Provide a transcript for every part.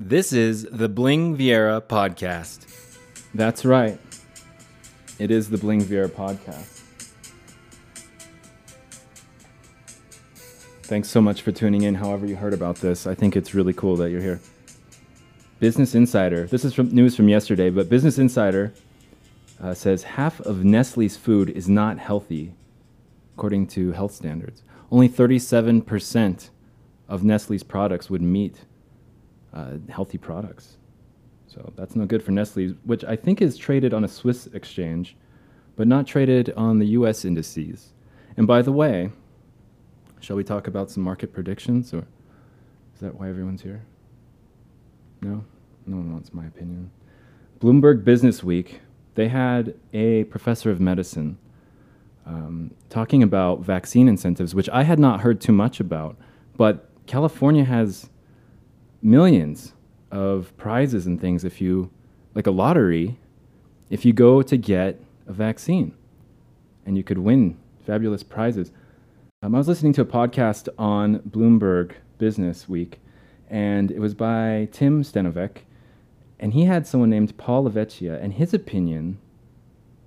This is the Bling Viera podcast. That's right. It is the Bling Viera podcast. Thanks so much for tuning in, however, you heard about this. I think it's really cool that you're here. Business Insider, this is from news from yesterday, but Business Insider uh, says half of Nestle's food is not healthy, according to health standards. Only 37% of Nestle's products would meet uh, healthy products. So that's no good for Nestle, which I think is traded on a Swiss exchange, but not traded on the US indices. And by the way, shall we talk about some market predictions, or is that why everyone's here? No? No one wants my opinion. Bloomberg Business Week, they had a professor of medicine um, talking about vaccine incentives, which I had not heard too much about, but California has millions of prizes and things if you, like a lottery, if you go to get a vaccine and you could win fabulous prizes. Um, I was listening to a podcast on Bloomberg Business Week, and it was by Tim Stenovec, and he had someone named Paul Lavecchia, and his opinion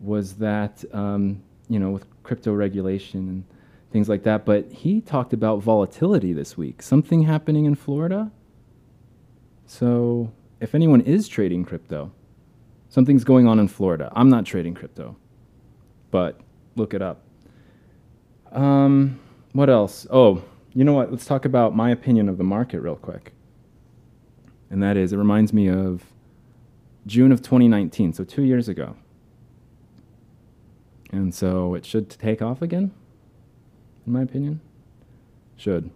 was that, um, you know, with crypto regulation and things like that, but he talked about volatility this week, something happening in Florida so, if anyone is trading crypto, something's going on in Florida. I'm not trading crypto, but look it up. Um, what else? Oh, you know what? Let's talk about my opinion of the market real quick. And that is, it reminds me of June of 2019, so two years ago. And so it should take off again, in my opinion. Should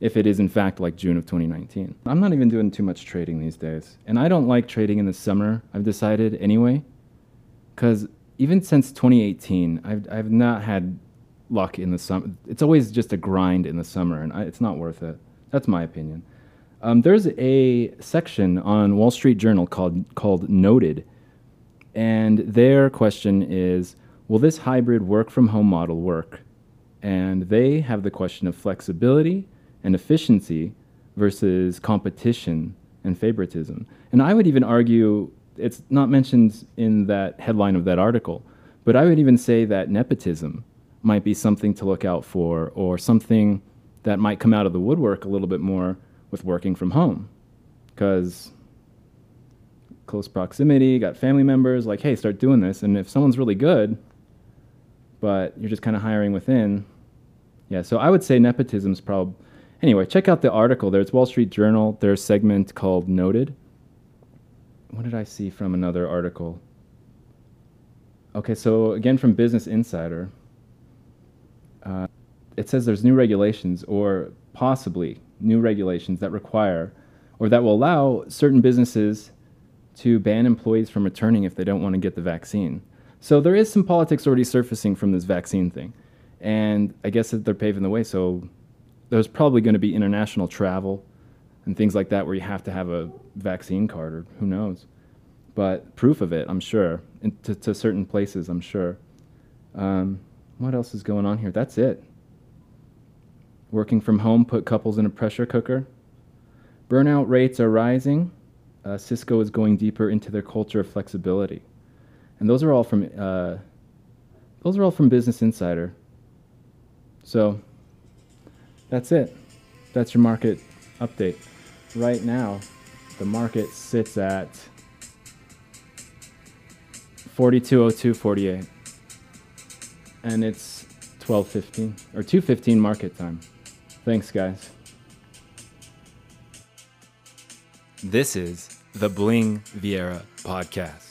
if it is in fact like June of 2019. I'm not even doing too much trading these days. And I don't like trading in the summer, I've decided anyway, because even since 2018, I've, I've not had luck in the summer. It's always just a grind in the summer, and I, it's not worth it. That's my opinion. Um, there's a section on Wall Street Journal called, called Noted, and their question is Will this hybrid work from home model work? And they have the question of flexibility and efficiency versus competition and favoritism. And I would even argue it's not mentioned in that headline of that article, but I would even say that nepotism might be something to look out for or something that might come out of the woodwork a little bit more with working from home. Because close proximity, got family members, like, hey, start doing this. And if someone's really good, but you're just kind of hiring within, yeah, so I would say nepotism's probably Anyway, check out the article there. It's Wall Street Journal. There's a segment called Noted. What did I see from another article? Okay, so again from Business Insider, uh, it says there's new regulations or possibly new regulations that require or that will allow certain businesses to ban employees from returning if they don't want to get the vaccine. So there is some politics already surfacing from this vaccine thing. And I guess that they're paving the way. So there's probably going to be international travel and things like that where you have to have a vaccine card or who knows. But proof of it, I'm sure, to, to certain places, I'm sure. Um, what else is going on here? That's it. Working from home put couples in a pressure cooker. Burnout rates are rising. Uh, Cisco is going deeper into their culture of flexibility, and those are all from uh, those are all from Business Insider. So that's it. That's your market update. Right now, the market sits at 4202.48 and it's 12:15 or 2:15 market time. Thanks guys. This is the Bling Viera podcast.